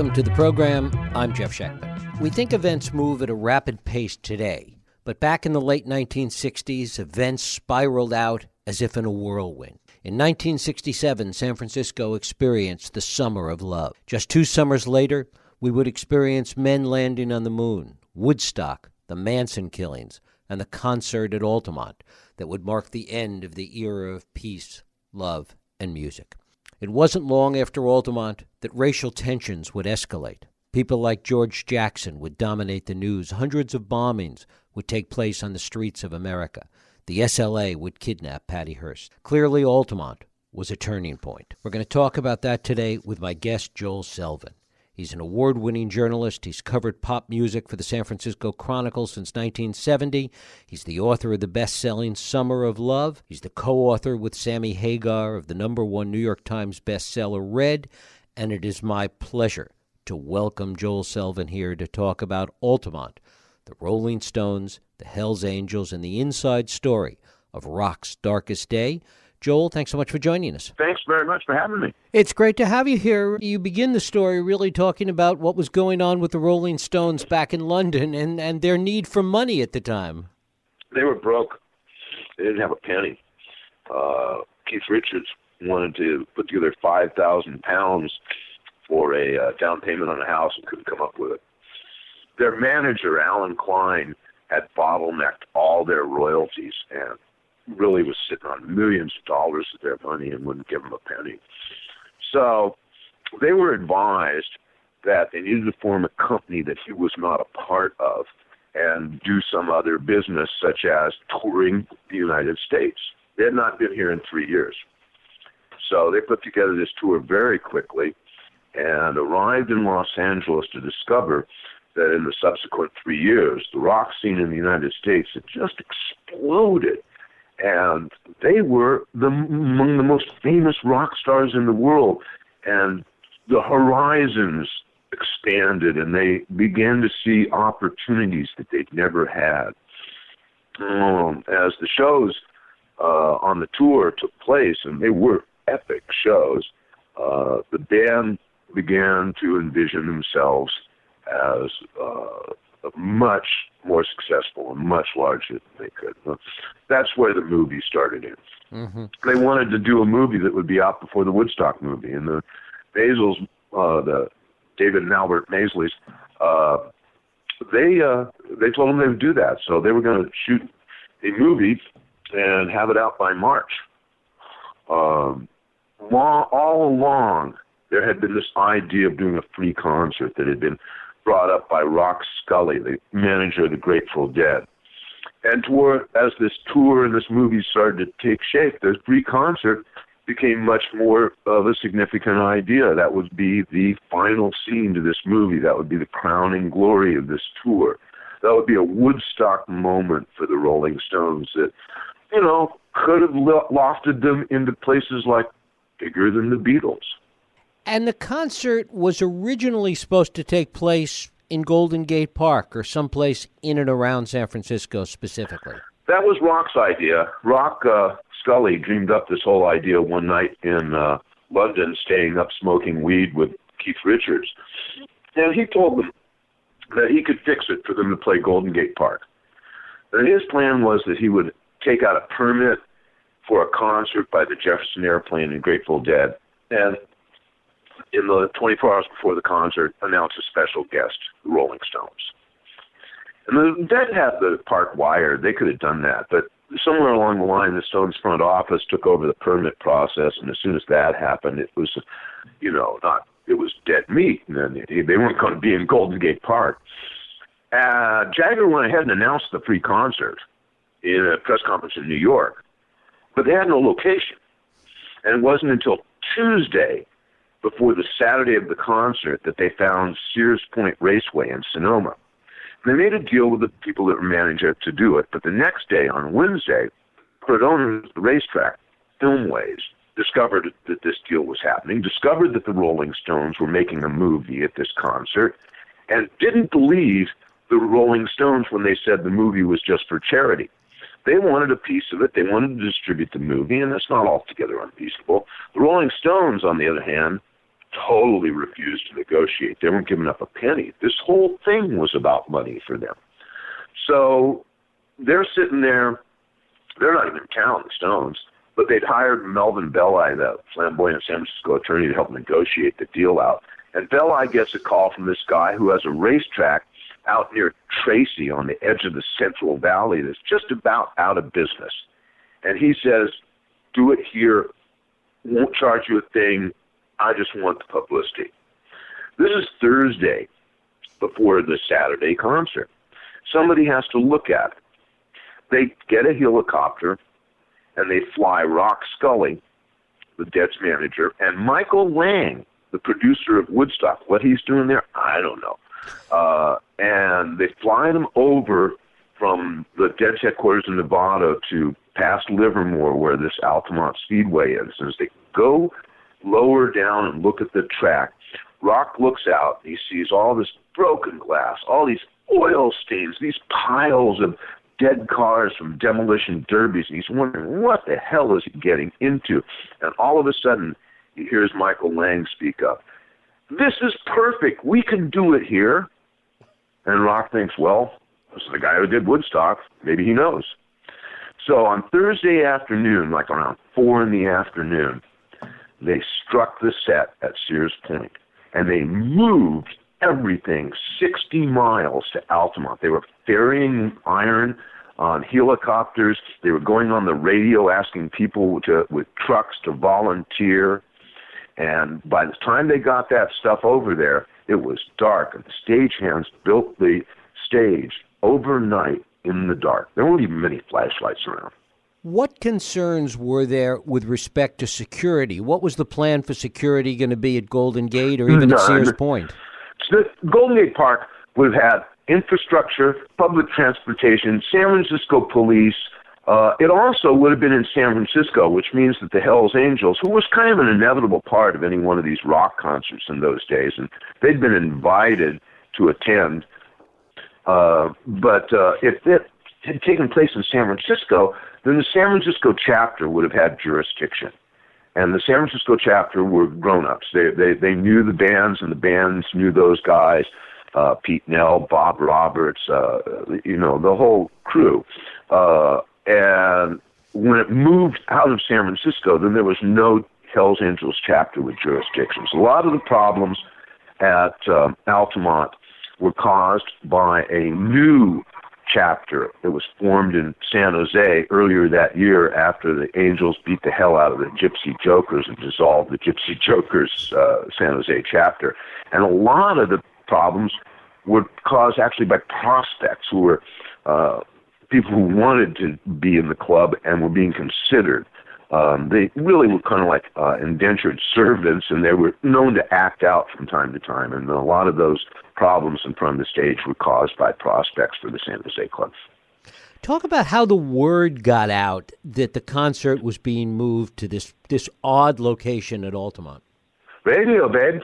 Welcome to the program. I'm Jeff Schechtman. We think events move at a rapid pace today, but back in the late 1960s, events spiraled out as if in a whirlwind. In 1967, San Francisco experienced the Summer of Love. Just two summers later, we would experience men landing on the moon, Woodstock, the Manson killings, and the concert at Altamont that would mark the end of the era of peace, love, and music. It wasn't long after Altamont that racial tensions would escalate. People like George Jackson would dominate the news. Hundreds of bombings would take place on the streets of America. The SLA would kidnap Patty Hearst. Clearly, Altamont was a turning point. We're going to talk about that today with my guest, Joel Selvin. He's an award winning journalist. He's covered pop music for the San Francisco Chronicle since 1970. He's the author of the best selling Summer of Love. He's the co author with Sammy Hagar of the number one New York Times bestseller Red. And it is my pleasure to welcome Joel Selvin here to talk about Altamont, the Rolling Stones, the Hells Angels, and the inside story of rock's darkest day. Joel, thanks so much for joining us. Thanks very much for having me. It's great to have you here. You begin the story really talking about what was going on with the Rolling Stones back in London and, and their need for money at the time. They were broke. They didn't have a penny. Uh, Keith Richards wanted to put together 5,000 pounds for a uh, down payment on a house and couldn't come up with it. Their manager, Allen Klein, had bottlenecked all their royalties and really was sitting on millions of dollars of their money and wouldn't give them a penny. So they were advised that they needed to form a company that he was not a part of and do some other business, such as touring the United States. They had not been here in three years. So they put together this tour very quickly and arrived in Los Angeles to discover that in the subsequent three years, the rock scene in the United States had just exploded and they were the, among the most famous rock stars in the world. And the horizons expanded, and they began to see opportunities that they'd never had. Um, as the shows uh, on the tour took place, and they were epic shows, uh, the band began to envision themselves as uh, much more successful and much larger than they could. That's where the movie started in. Mm-hmm. They wanted to do a movie that would be out before the Woodstock movie, and the Maysles, uh, the David and Albert Maysles, uh, they uh, they told them they would do that. So they were going to shoot a movie and have it out by March. Um, long, all along, there had been this idea of doing a free concert that had been brought up by Rock Scully, the manager of the Grateful Dead. And toward, as this tour and this movie started to take shape, the free concert became much more of a significant idea. That would be the final scene to this movie. That would be the crowning glory of this tour. That would be a Woodstock moment for the Rolling Stones that, you know, could have lofted them into places like bigger than the Beatles. And the concert was originally supposed to take place in Golden Gate Park or someplace in and around San Francisco specifically. That was Rock's idea. Rock uh, Scully dreamed up this whole idea one night in uh, London, staying up smoking weed with Keith Richards. And he told them that he could fix it for them to play Golden Gate Park. And his plan was that he would take out a permit for a concert by the Jefferson Airplane and Grateful Dead. And in the 24 hours before the concert, announced a special guest, the Rolling Stones. And the Dead had the park wired. They could have done that. But somewhere along the line, the Stones front office took over the permit process. And as soon as that happened, it was, you know, not, it was dead meat. And then they, they weren't going to be in Golden Gate Park. Uh, Jagger went ahead and announced the free concert in a press conference in New York. But they had no location. And it wasn't until Tuesday before the Saturday of the concert that they found Sears Point Raceway in Sonoma. They made a deal with the people that were managing to do it, but the next day, on Wednesday, Cordona's the racetrack, Filmways, discovered that this deal was happening, discovered that the Rolling Stones were making a movie at this concert, and didn't believe the Rolling Stones when they said the movie was just for charity. They wanted a piece of it. They wanted to distribute the movie, and that's not altogether unreasonable. The Rolling Stones, on the other hand, totally refused to negotiate. They weren't giving up a penny. This whole thing was about money for them. So they're sitting there. They're not even counting Stones, but they'd hired Melvin Belli, the flamboyant San Francisco attorney, to help negotiate the deal out. And Belli gets a call from this guy who has a racetrack out near Tracy on the edge of the Central Valley that's just about out of business. And he says, Do it here. Won't charge you a thing. I just want the publicity. This is Thursday before the Saturday concert. Somebody has to look at it. They get a helicopter and they fly Rock Scully, the Dead's manager, and Michael Lang, the producer of Woodstock. What he's doing there, I don't know. Uh, and they fly them over from the Dead's headquarters in Nevada to past Livermore, where this Altamont Speedway is. And as they go lower down and look at the track, Rock looks out. He sees all this broken glass, all these oil stains, these piles of dead cars from demolition derbies, and he's wondering what the hell is he getting into. And all of a sudden, he hears Michael Lang speak up. This is perfect. We can do it here. And Rock thinks, well, this is the guy who did Woodstock. Maybe he knows. So on Thursday afternoon, like around four in the afternoon, they struck the set at Sears Point, and they moved everything 60 miles to Altamont. They were ferrying iron on helicopters. They were going on the radio asking people to, with trucks to volunteer. And by the time they got that stuff over there, it was dark, and the stagehands built the stage overnight in the dark. There weren't even many flashlights around. What concerns were there with respect to security? What was the plan for security going to be at Golden Gate or even None. at Sears Point? the Golden Gate Park would have had infrastructure, public transportation, San Francisco police. Uh, it also would have been in San Francisco, which means that the Hells Angels, who was kind of an inevitable part of any one of these rock concerts in those days, and they'd been invited to attend. Uh, but uh, if it had taken place in San Francisco, then the San Francisco chapter would have had jurisdiction and the San Francisco chapter were grown-ups. They they they knew the bands, and the bands knew those guys. Uh, Pete Knell, Bob Roberts, uh, you know the whole crew. Uh, and when it moved out of San Francisco, then there was no Hells Angels chapter with jurisdictions. A lot of the problems at uh, Altamont were caused by a new chapter that was formed in San Jose earlier that year after the Angels beat the hell out of the Gypsy Jokers and dissolved the Gypsy Jokers uh, San Jose chapter. And a lot of the problems were caused actually by prospects who were uh, people who wanted to be in the club and were being considered. Um, they really were kind of like uh, indentured servants, and they were known to act out from time to time. And a lot of those problems in front of the stage were caused by prospects for the San Jose Club. Talk about how the word got out that the concert was being moved to this this odd location at Altamont. Radio, babe.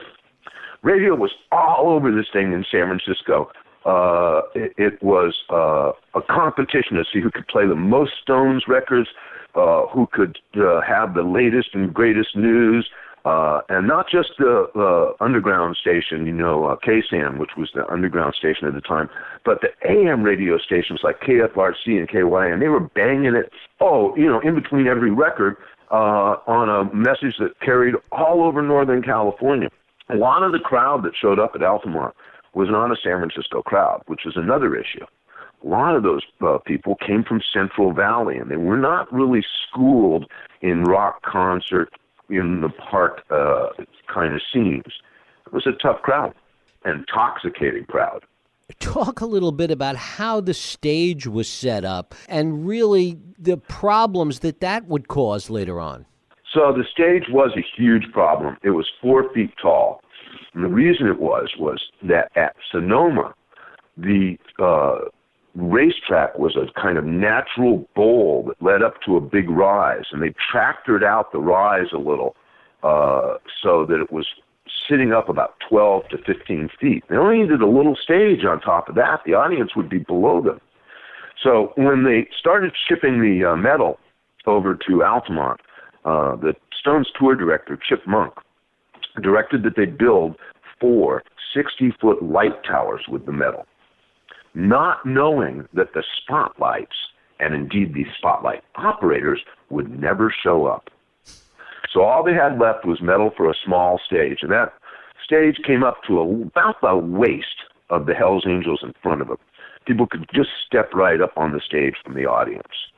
Radio was all over this thing in San Francisco. Uh, it, it was uh, a competition to see who could play the most Stones records, uh, who could uh, have the latest and greatest news, uh, and not just the uh, underground station, you know, uh, KSAN, which was the underground station at the time, but the AM radio stations like KFRC and KYN, they were banging it, oh, you know, in between every record uh, on a message that carried all over Northern California. A lot of the crowd that showed up at Altamont was not a San Francisco crowd, which is another issue. A lot of those uh, people came from Central Valley, and they were not really schooled in rock concert in the park uh, kind of scenes. It was a tough crowd, intoxicating crowd. Talk a little bit about how the stage was set up and really the problems that that would cause later on. So the stage was a huge problem. It was four feet tall. And the reason it was was that at Sonoma, the uh, racetrack was a kind of natural bowl that led up to a big rise, and they tractored out the rise a little uh, so that it was sitting up about 12 to 15 feet. They only needed a little stage on top of that. The audience would be below them. So when they started shipping the uh, metal over to Altamont, uh, the Stones tour director, Chip Monck, directed that they build four 60 foot light towers with the metal, not knowing that the spotlights, and indeed the spotlight operators, would never show up. So all they had left was metal for a small stage, and that stage came up to about the waist of the Hells Angels in front of them. People could just step right up on the stage from the audience.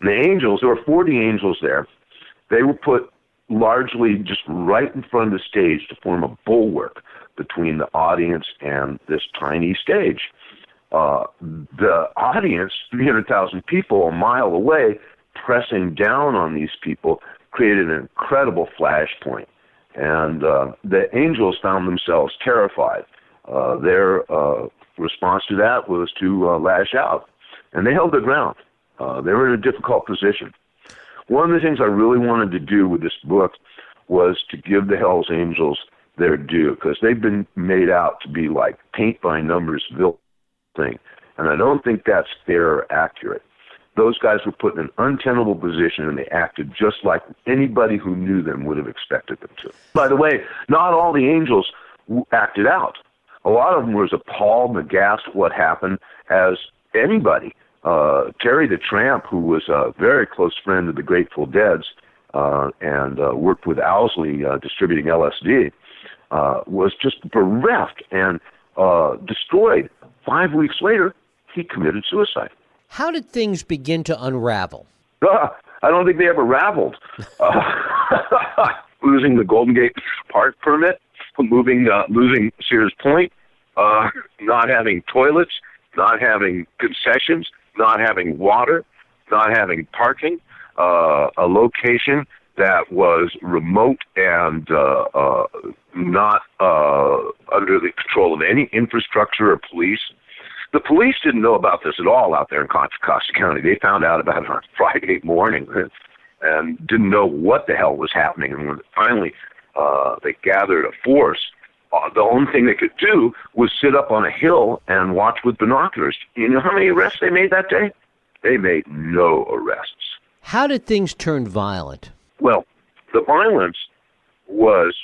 And the angels, there were 40 angels there. They were put largely just right in front of the stage to form a bulwark between the audience and this tiny stage. Uh, the audience, 300,000 people a mile away, pressing down on these people, created an incredible flashpoint. And uh, the angels found themselves terrified. Uh, their uh, response to that was to uh, lash out, and they held their ground. Uh, they were in a difficult position. One of the things I really wanted to do with this book was to give the Hells Angels their due because they've been made out to be like paint by numbers villain thing, and I don't think that's fair or accurate. Those guys were put in an untenable position and they acted just like anybody who knew them would have expected them to. By the way, not all the angels acted out. A lot of them were as appalled and aghast what happened as anybody. Uh, Terry the Tramp, who was a very close friend of the Grateful Dead's uh, and uh, worked with Owsley uh, distributing LSD, uh, was just bereft and uh, destroyed. Five weeks later, he committed suicide. How did things begin to unravel? Uh, I don't think they ever raveled. Uh, losing the Golden Gate Park permit, moving, uh, losing Sears Point, uh, not having toilets, not having concessions, not having water, not having parking, uh, a location that was remote and uh, uh, not uh, under the control of any infrastructure or police. The police didn't know about this at all out there in Contra Costa County. They found out about it on Friday morning and didn't know what the hell was happening. And when finally uh, they gathered a force, uh, the only thing they could do was sit up on a hill and watch with binoculars. You know how many arrests they made that day? They made no arrests. How did things turn violent? Well, the violence was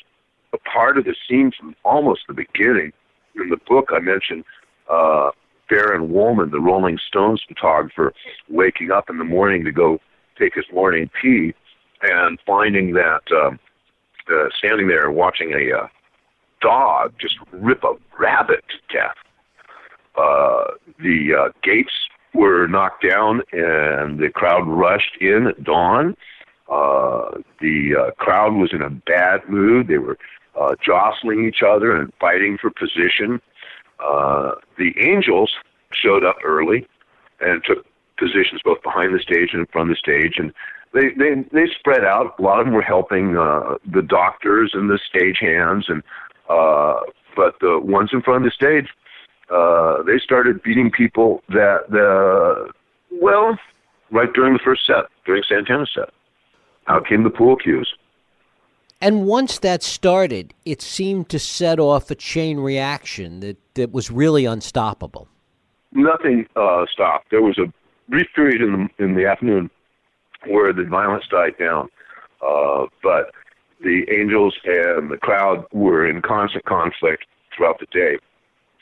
a part of the scene from almost the beginning. In the book, I mentioned uh, Baron Wolman, the Rolling Stones photographer, waking up in the morning to go take his morning pee and finding that um, uh, standing there watching a uh, dog just rip a rabbit to death. Uh, the uh, gates were knocked down and the crowd rushed in at dawn. Uh, the uh, crowd was in a bad mood. They were uh, jostling each other and fighting for position. Uh, the Angels showed up early and took positions both behind the stage and in front of the stage, and they they they spread out. A lot of them were helping uh, the doctors and the stage hands, and uh, but the ones in front of the stage, uh, they started beating people that the well, right during the first set, during Santana's set. Out came the pool cues. And once that started, it seemed to set off a chain reaction that, that was really unstoppable. Nothing uh, stopped. There was a brief period in the, in the afternoon where the violence died down, uh, but the angels and the crowd were in constant conflict throughout the day.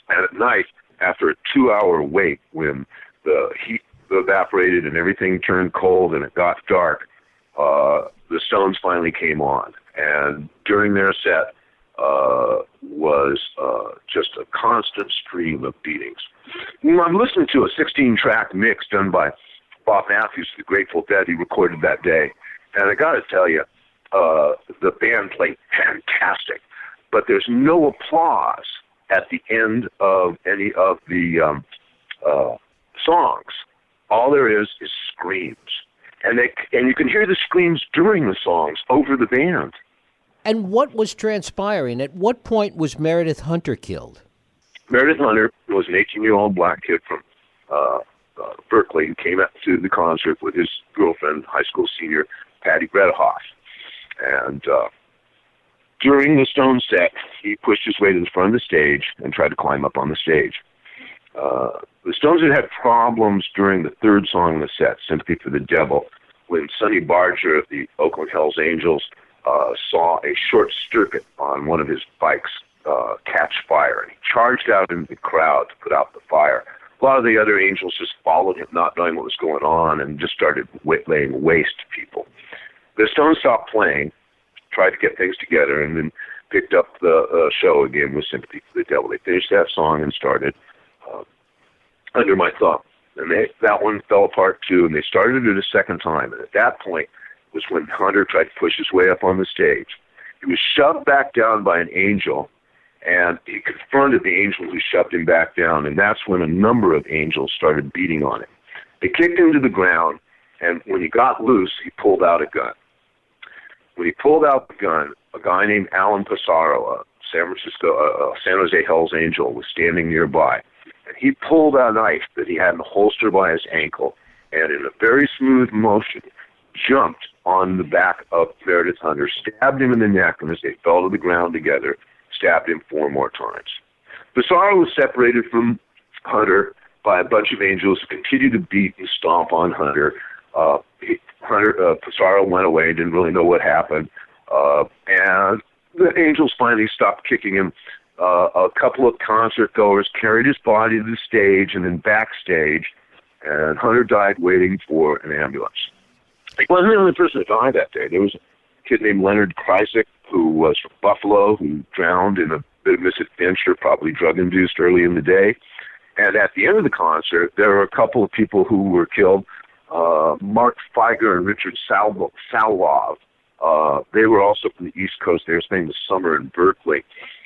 And at night, after a two hour wait, when the heat evaporated and everything turned cold and it got dark, uh, the Stones finally came on. And during their set uh, was uh, just a constant stream of beatings. I'm listening to a 16 track mix done by Bob Matthews, the Grateful Dead, he recorded that day. And I got to tell you, uh, the band played fantastic, but there's no applause at the end of any of the um, uh, songs. All there is is screams, and and you can hear the screams during the songs over the band. And what was transpiring? At what point was Meredith Hunter killed? Meredith Hunter was an 18-year-old black kid from uh, uh, Berkeley who came out to the concert with his girlfriend, high school senior Patty Bredehoft. And uh, during the Stone set, he pushed his way to the front of the stage and tried to climb up on the stage. Uh, the Stones had had problems during the third song in the set, Sympathy for the Devil, when Sonny Barger of the Oakland Hells Angels uh, saw a short circuit on one of his bikes uh, catch fire, and he charged out into the crowd to put out the fire. A lot of the other angels just followed him, not knowing what was going on, and just started laying waste to people. The Stones stopped playing, tried to get things together, and then picked up the uh, show again with Sympathy for the Devil. They finished that song and started uh, Under My Thumb. And they, that one fell apart too, and they started it a second time. And at that point was when Hunter tried to push his way up on the stage. He was shoved back down by an angel, and he confronted the angel who shoved him back down, and that's when a number of angels started beating on him. They kicked him to the ground, and when he got loose, he pulled out a gun. When he pulled out the gun, a guy named Alan Passaro, a San Francisco, uh, San Jose Hell's Angel, was standing nearby, and he pulled a knife that he had in a holster by his ankle, and in a very smooth motion, jumped on the back of Meredith Hunter, stabbed him in the neck, and as they fell to the ground together, stabbed him four more times. Passaro was separated from Hunter by a bunch of angels who continued to beat and stomp on Hunter. Uh, Hunter uh, went away, didn't really know what happened, uh, and the angels finally stopped kicking him. Uh, a couple of concert goers carried his body to the stage and then backstage, and Hunter died waiting for an ambulance. He wasn't the only person to die that day. There was a kid named Leonard Kreisig who was from Buffalo who drowned in a bit of misadventure, probably drug induced early in the day. And at the end of the concert, there were a couple of people who were killed. Uh, Mark Feiger and Richard Sal- Salov. Uh, they were also from the East Coast. They were spending the summer in Berkeley.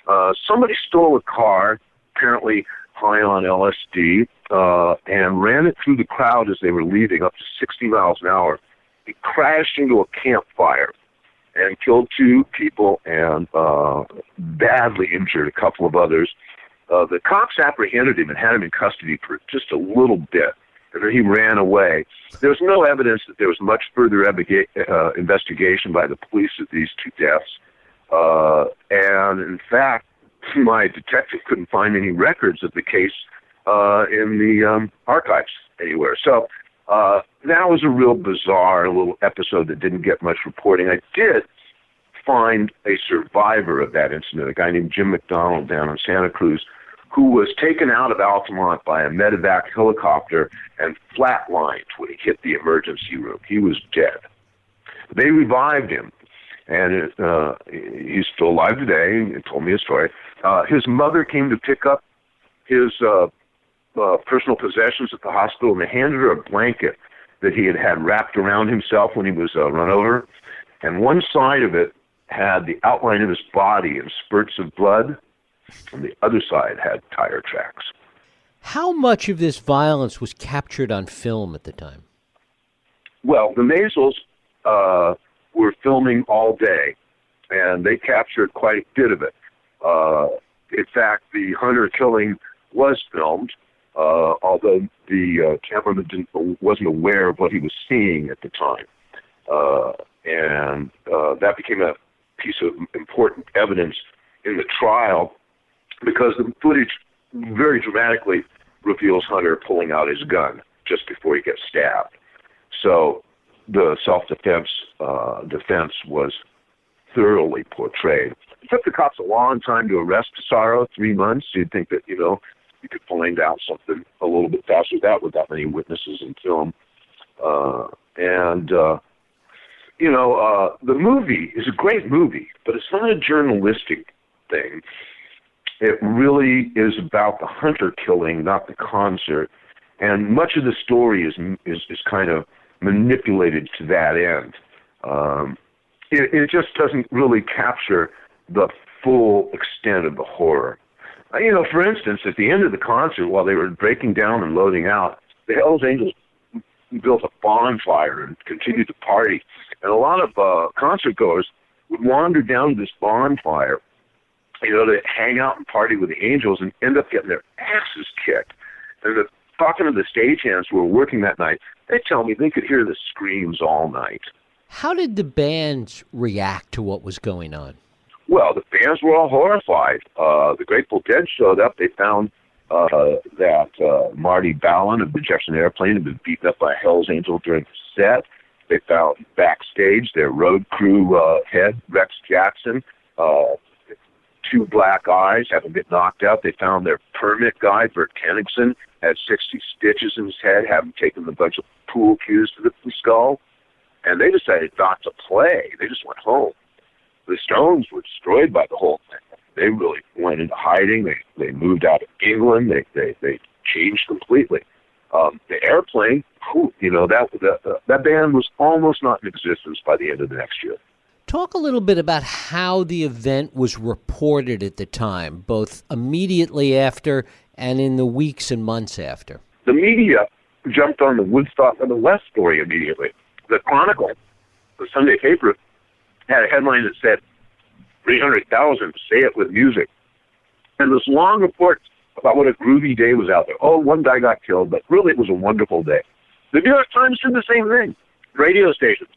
Uh, somebody stole a car, apparently high on LSD, uh, and ran it through the crowd as they were leaving up to 60 miles an hour. It crashed into a campfire and killed two people and uh, badly injured a couple of others. Uh, the cops apprehended him and had him in custody for just a little bit. He ran away. There was no evidence that there was much further uh, investigation by the police of these two deaths. Uh, and in fact, my detective couldn't find any records of the case uh, in the um, archives anywhere. So uh, that was a real bizarre little episode that didn't get much reporting. I did find a survivor of that incident, a guy named Jim McDonald down in Santa Cruz, who was taken out of Altamont by a medevac helicopter and flatlined when he hit the emergency room. He was dead. They revived him, and uh, he's still alive today. He told me a story. Uh, his mother came to pick up his uh, uh, personal possessions at the hospital, and they handed her a blanket that he had had wrapped around himself when he was uh, run over, and one side of it had the outline of his body in spurts of blood, and the other side had tire tracks. How much of this violence was captured on film at the time? Well, the Maysles uh, were filming all day, and they captured quite a bit of it. Uh, in fact, the Hunter killing was filmed, uh, although the uh, cameraman didn't, wasn't aware of what he was seeing at the time. Uh, and uh, that became a piece of important evidence in the trial because the footage very dramatically reveals Hunter pulling out his gun just before he gets stabbed. So the self-defense uh, defense was thoroughly portrayed. It took the cops a long time to arrest Passaro, three months. You'd think that, you know, you could find out something a little bit faster that with that many witnesses in film. Uh, and, uh, you know, uh, the movie is a great movie, but it's not a journalistic thing. It really is about the hunter killing, not the concert. And much of the story is is, is kind of manipulated to that end. Um, it, it just doesn't really capture the full extent of the horror. Uh, you know, for instance, at the end of the concert, while they were breaking down and loading out, the Hells Angels built a bonfire and continued to party. And a lot of uh, concert goers would wander down to this bonfire, you know, to hang out and party with the Angels and end up getting their asses kicked. And the, talking to the stagehands who were working that night, they tell me they could hear the screams all night. How did the bands react to what was going on? Well, the fans were all horrified. Uh, the Grateful Dead showed up. They found uh, that uh, Marty Balin of the Jefferson Airplane had been beaten up by Hell's Angel during the set. They found backstage their road crew uh, head, Rex Jackson, uh, two black eyes, having been knocked out. They found their permit guy, Bert Kanegson, had 60 stitches in his head, having taken a bunch of pool cues to the skull. And they decided not to play. They just went home. The Stones were destroyed by the whole thing. They really went into hiding. They they moved out of England. They they they changed completely. Um, the airplane, whew, you know that that that band was almost not in existence by the end of the next year. Talk a little bit about how the event was reported at the time, both immediately after and in the weeks and months after. The media jumped on the Woodstock and the West story immediately. The Chronicle, the Sunday paper, had a headline that said 300,000 say it with music. And this long report about what a groovy day was out there. Oh, one guy got killed, but really it was a wonderful day. The New York Times did the same thing. Radio stations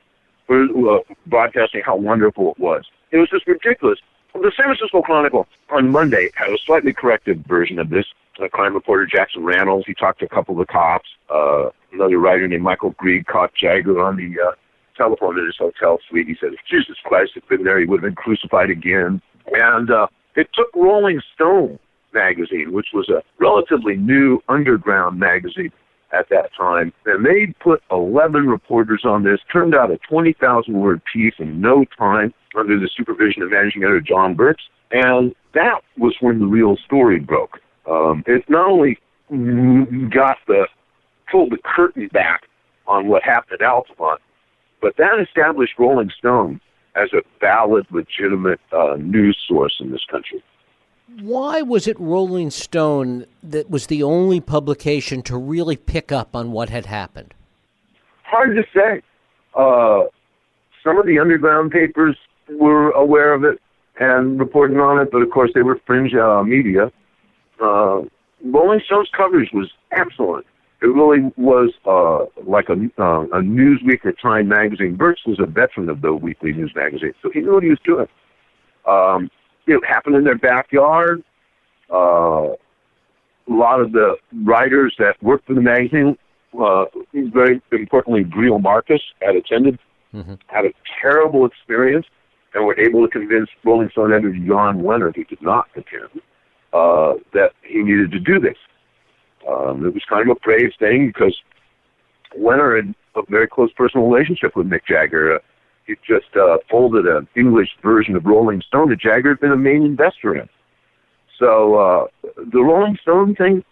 were uh, broadcasting how wonderful it was. It was just ridiculous. The San Francisco Chronicle on Monday had a slightly corrected version of this. A crime reporter Jackson Reynolds, he talked to a couple of the cops. Uh, another writer named Michael Greig caught Jagger on the uh, telephone in his hotel suite. He said, if Jesus Christ had been there, he would have been crucified again. And uh, it took Rolling Stone magazine, which was a relatively new underground magazine at that time, and they put 11 reporters on this, turned out a 20,000 word piece in no time under the supervision of managing editor John Burks, and that was when the real story broke. Um, it not only got the pulled the curtain back on what happened at Altamont, but that established Rolling Stone as a valid, legitimate uh, news source in this country. Why was it Rolling Stone that was the only publication to really pick up on what had happened? Hard to say. Uh, some of the underground papers were aware of it and reporting on it, but of course they were fringe uh, media. Uh, Rolling Stone's coverage was excellent it really was uh, like a, uh, a Newsweek or Time magazine. Burks was a veteran of the weekly news magazine, so he knew what he was doing. Um, it happened in their backyard. Uh, a lot of the writers that worked for the magazine, uh, very importantly, Greil Marcus, had attended, mm-hmm. had a terrible experience, and were able to convince Rolling Stone editor Jan Wenner, who did not attend, uh, that he needed to do this. Um, it was kind of a brave thing because Wenner had a very close personal relationship with Mick Jagger. Uh, he just uh, folded an English version of Rolling Stone that Jagger had been a main investor in. So uh, the Rolling Stone thing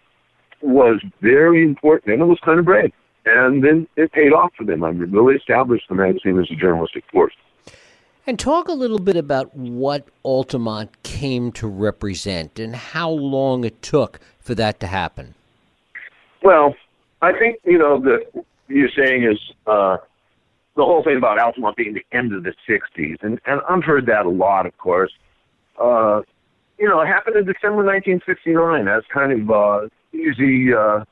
was very important, and it was kind of brave. And then it paid off for them. I mean, really established the magazine as a journalistic force. And talk a little bit about what Altamont came to represent and how long it took for that to happen. Well, I think you know the you're saying is uh, the whole thing about Altamont being the end of the '60s, and and I've heard that a lot, of course. Uh, you know, it happened in December 1969. That's kind of uh, easy uh,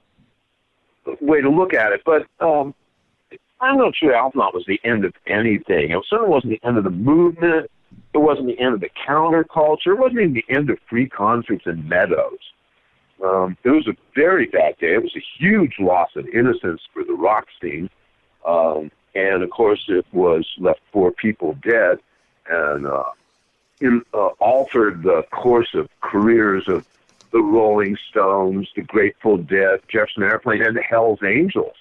way to look at it, but um, I'm not sure Altamont was the end of anything. It certainly wasn't the end of the movement. It wasn't the end of the counterculture. It wasn't even the end of free concerts and meadows. Um, it was a very bad day. It was a huge loss of innocence for the rock scene. Um, and of course, it was left four people dead and uh, in, uh, altered the course of careers of the Rolling Stones, the Grateful Dead, Jefferson Airplane, and the Hells Angels.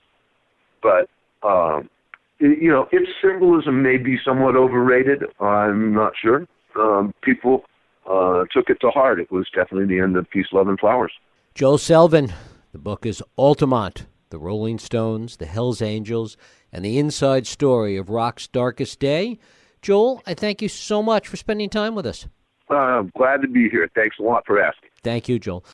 But, um, you know, its symbolism may be somewhat overrated. I'm not sure. Um, people uh, took it to heart. It was definitely the end of Peace, Love, and Flowers. Joe Selvin. The book is Altamont, The Rolling Stones, The Hells Angels, and the inside story of rock's darkest day. Joel, I thank you so much for spending time with us. Uh, I'm glad to be here. Thanks a lot for asking. Thank you, Joel.